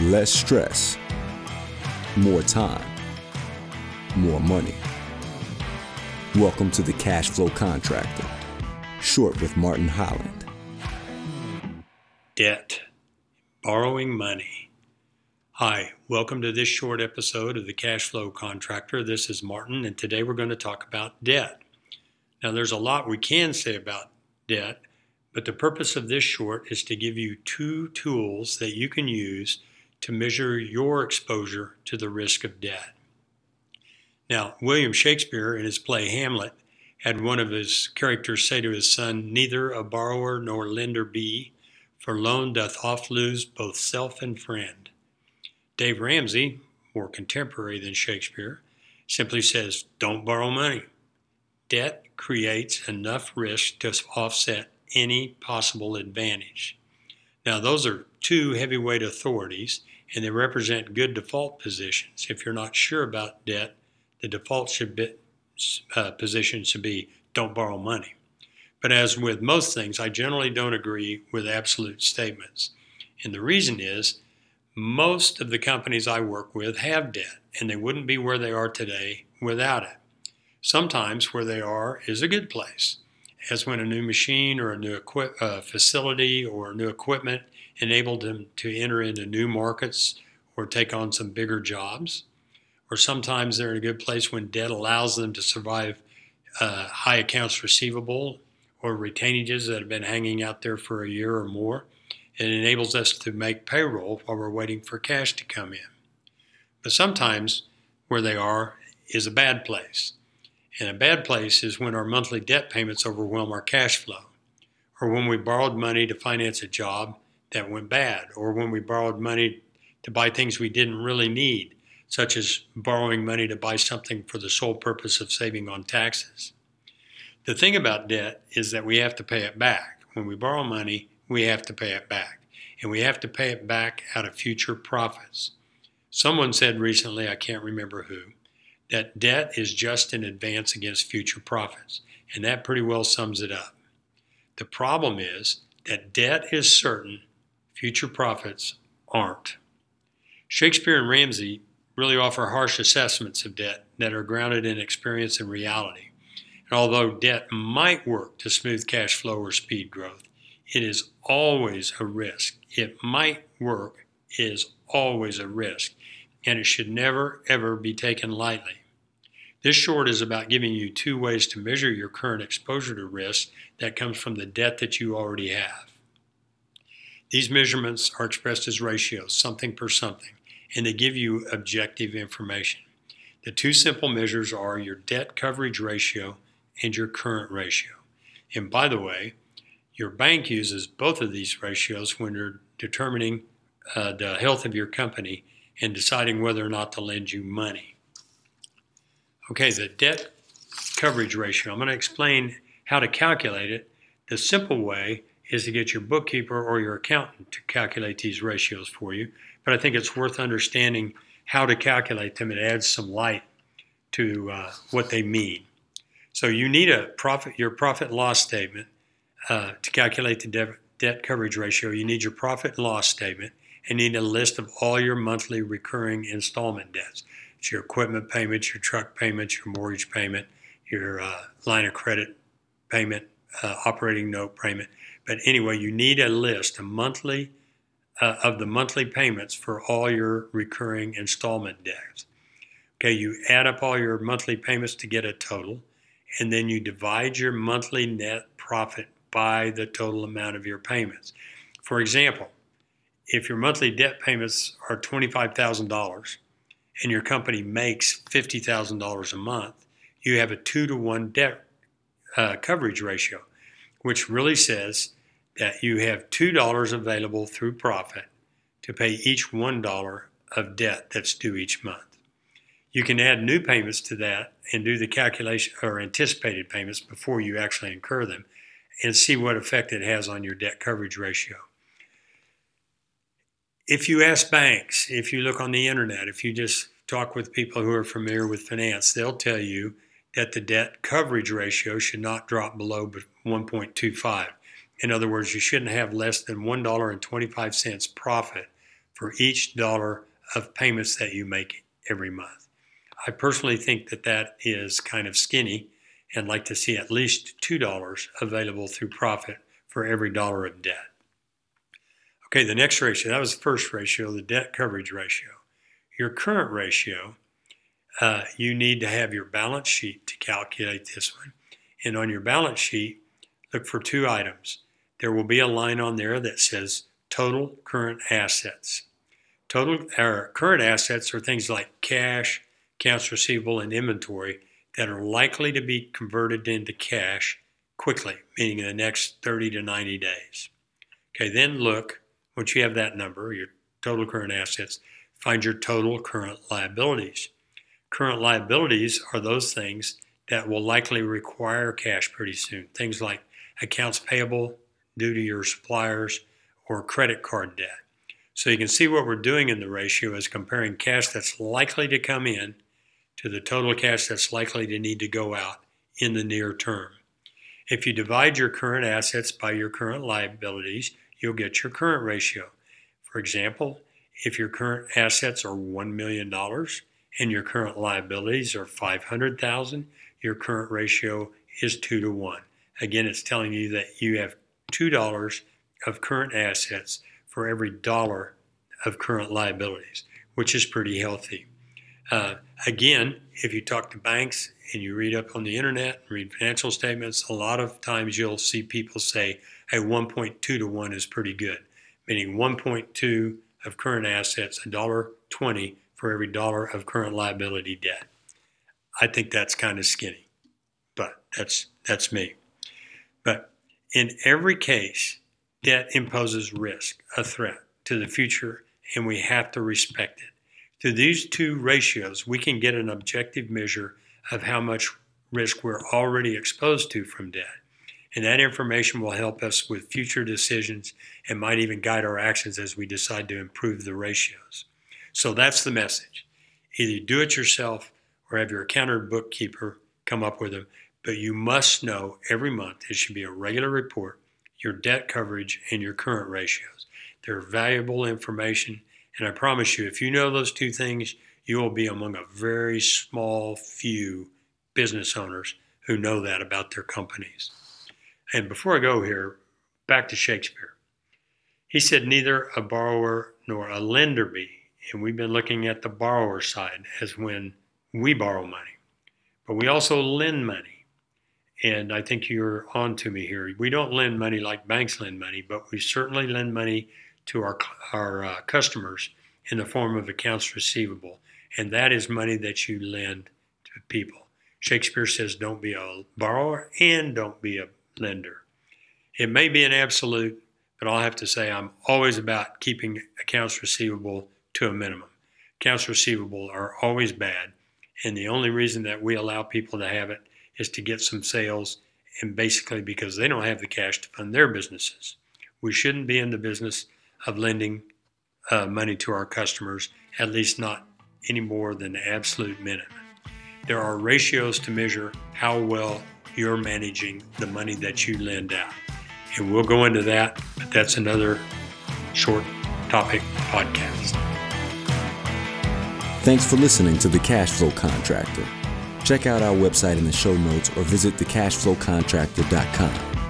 less stress, more time, more money. Welcome to the Cash Flow Contractor, short with Martin Holland. Debt, borrowing money. Hi, welcome to this short episode of the Cash Flow Contractor. This is Martin, and today we're going to talk about debt. Now, there's a lot we can say about debt, but the purpose of this short is to give you two tools that you can use to measure your exposure to the risk of debt. Now, William Shakespeare, in his play Hamlet, had one of his characters say to his son, Neither a borrower nor lender be, for loan doth oft lose both self and friend. Dave Ramsey, more contemporary than Shakespeare, simply says, Don't borrow money. Debt creates enough risk to offset any possible advantage. Now, those are two heavyweight authorities, and they represent good default positions. If you're not sure about debt, the default should be, uh, position should be don't borrow money. But as with most things, I generally don't agree with absolute statements. And the reason is most of the companies I work with have debt, and they wouldn't be where they are today without it. Sometimes where they are is a good place, as when a new machine or a new equi- uh, facility or new equipment enabled them to enter into new markets or take on some bigger jobs. Or sometimes they're in a good place when debt allows them to survive uh, high accounts receivable or retainages that have been hanging out there for a year or more. It enables us to make payroll while we're waiting for cash to come in. But sometimes where they are is a bad place. And a bad place is when our monthly debt payments overwhelm our cash flow, or when we borrowed money to finance a job that went bad, or when we borrowed money to buy things we didn't really need, such as borrowing money to buy something for the sole purpose of saving on taxes. The thing about debt is that we have to pay it back. When we borrow money, we have to pay it back. And we have to pay it back out of future profits. Someone said recently, I can't remember who, that debt is just an advance against future profits. And that pretty well sums it up. The problem is that debt is certain, future profits aren't. Shakespeare and Ramsey really offer harsh assessments of debt that are grounded in experience and reality. And although debt might work to smooth cash flow or speed growth, it is always a risk. It might work is always a risk, and it should never, ever be taken lightly. This short is about giving you two ways to measure your current exposure to risk that comes from the debt that you already have. These measurements are expressed as ratios, something per something, and they give you objective information. The two simple measures are your debt coverage ratio and your current ratio. And by the way, your bank uses both of these ratios when you're determining uh, the health of your company and deciding whether or not to lend you money. Okay, the debt coverage ratio. I'm going to explain how to calculate it. The simple way is to get your bookkeeper or your accountant to calculate these ratios for you, but I think it's worth understanding how to calculate them. It adds some light to uh, what they mean. So you need a profit, your profit loss statement uh, to calculate the de- debt coverage ratio. You need your profit loss statement and need a list of all your monthly recurring installment debts. It's your equipment payments, your truck payments, your mortgage payment, your uh, line of credit payment, uh, operating note payment. But anyway, you need a list, a monthly uh, of the monthly payments for all your recurring installment debts. Okay, you add up all your monthly payments to get a total and then you divide your monthly net profit by the total amount of your payments. For example, if your monthly debt payments are $25,000 and your company makes $50,000 a month, you have a two to one debt uh, coverage ratio, which really says that you have $2 available through profit to pay each $1 of debt that's due each month. You can add new payments to that and do the calculation or anticipated payments before you actually incur them and see what effect it has on your debt coverage ratio. If you ask banks, if you look on the internet, if you just talk with people who are familiar with finance, they'll tell you that the debt coverage ratio should not drop below 1.25. In other words, you shouldn't have less than $1.25 profit for each dollar of payments that you make every month. I personally think that that is kind of skinny and like to see at least $2 available through profit for every dollar of debt. Okay, the next ratio, that was the first ratio, the debt coverage ratio. Your current ratio, uh, you need to have your balance sheet to calculate this one. And on your balance sheet, look for two items. There will be a line on there that says total current assets. Total or current assets are things like cash, accounts receivable, and inventory that are likely to be converted into cash quickly, meaning in the next 30 to 90 days. Okay, then look, once you have that number, your total current assets, find your total current liabilities. Current liabilities are those things that will likely require cash pretty soon. Things like accounts payable due to your suppliers or credit card debt. So you can see what we're doing in the ratio is comparing cash that's likely to come in to the total cash that's likely to need to go out in the near term. If you divide your current assets by your current liabilities, you'll get your current ratio. For example, if your current assets are $1 million and your current liabilities are 500,000, your current ratio is 2 to 1. Again, it's telling you that you have $2 of current assets for every dollar of current liabilities, which is pretty healthy. Uh, again, if you talk to banks and you read up on the internet, and read financial statements, a lot of times you'll see people say, a 1.2 to 1 is pretty good, meaning 1.2 of current assets, $1.20 for every dollar of current liability debt. I think that's kind of skinny, but that's that's me. But in every case, debt imposes risk, a threat to the future, and we have to respect it. Through these two ratios, we can get an objective measure of how much risk we're already exposed to from debt. And that information will help us with future decisions and might even guide our actions as we decide to improve the ratios. So that's the message. Either do it yourself or have your accountant bookkeeper come up with them, but you must know every month it should be a regular report, your debt coverage, and your current ratios. They're valuable information and I promise you, if you know those two things, you will be among a very small few business owners who know that about their companies. And before I go here, back to Shakespeare. He said, Neither a borrower nor a lender be. And we've been looking at the borrower side as when we borrow money, but we also lend money. And I think you're on to me here. We don't lend money like banks lend money, but we certainly lend money to our, our uh, customers in the form of accounts receivable. And that is money that you lend to people. Shakespeare says, don't be a borrower and don't be a lender. It may be an absolute, but I'll have to say I'm always about keeping accounts receivable to a minimum. Accounts receivable are always bad, and the only reason that we allow people to have it is to get some sales and basically because they don't have the cash to fund their businesses. We shouldn't be in the business of lending uh, money to our customers, at least not any more than the absolute minimum. There are ratios to measure how well you're managing the money that you lend out. And we'll go into that, but that's another short topic podcast. Thanks for listening to The Cash Flow Contractor. Check out our website in the show notes or visit thecashflowcontractor.com.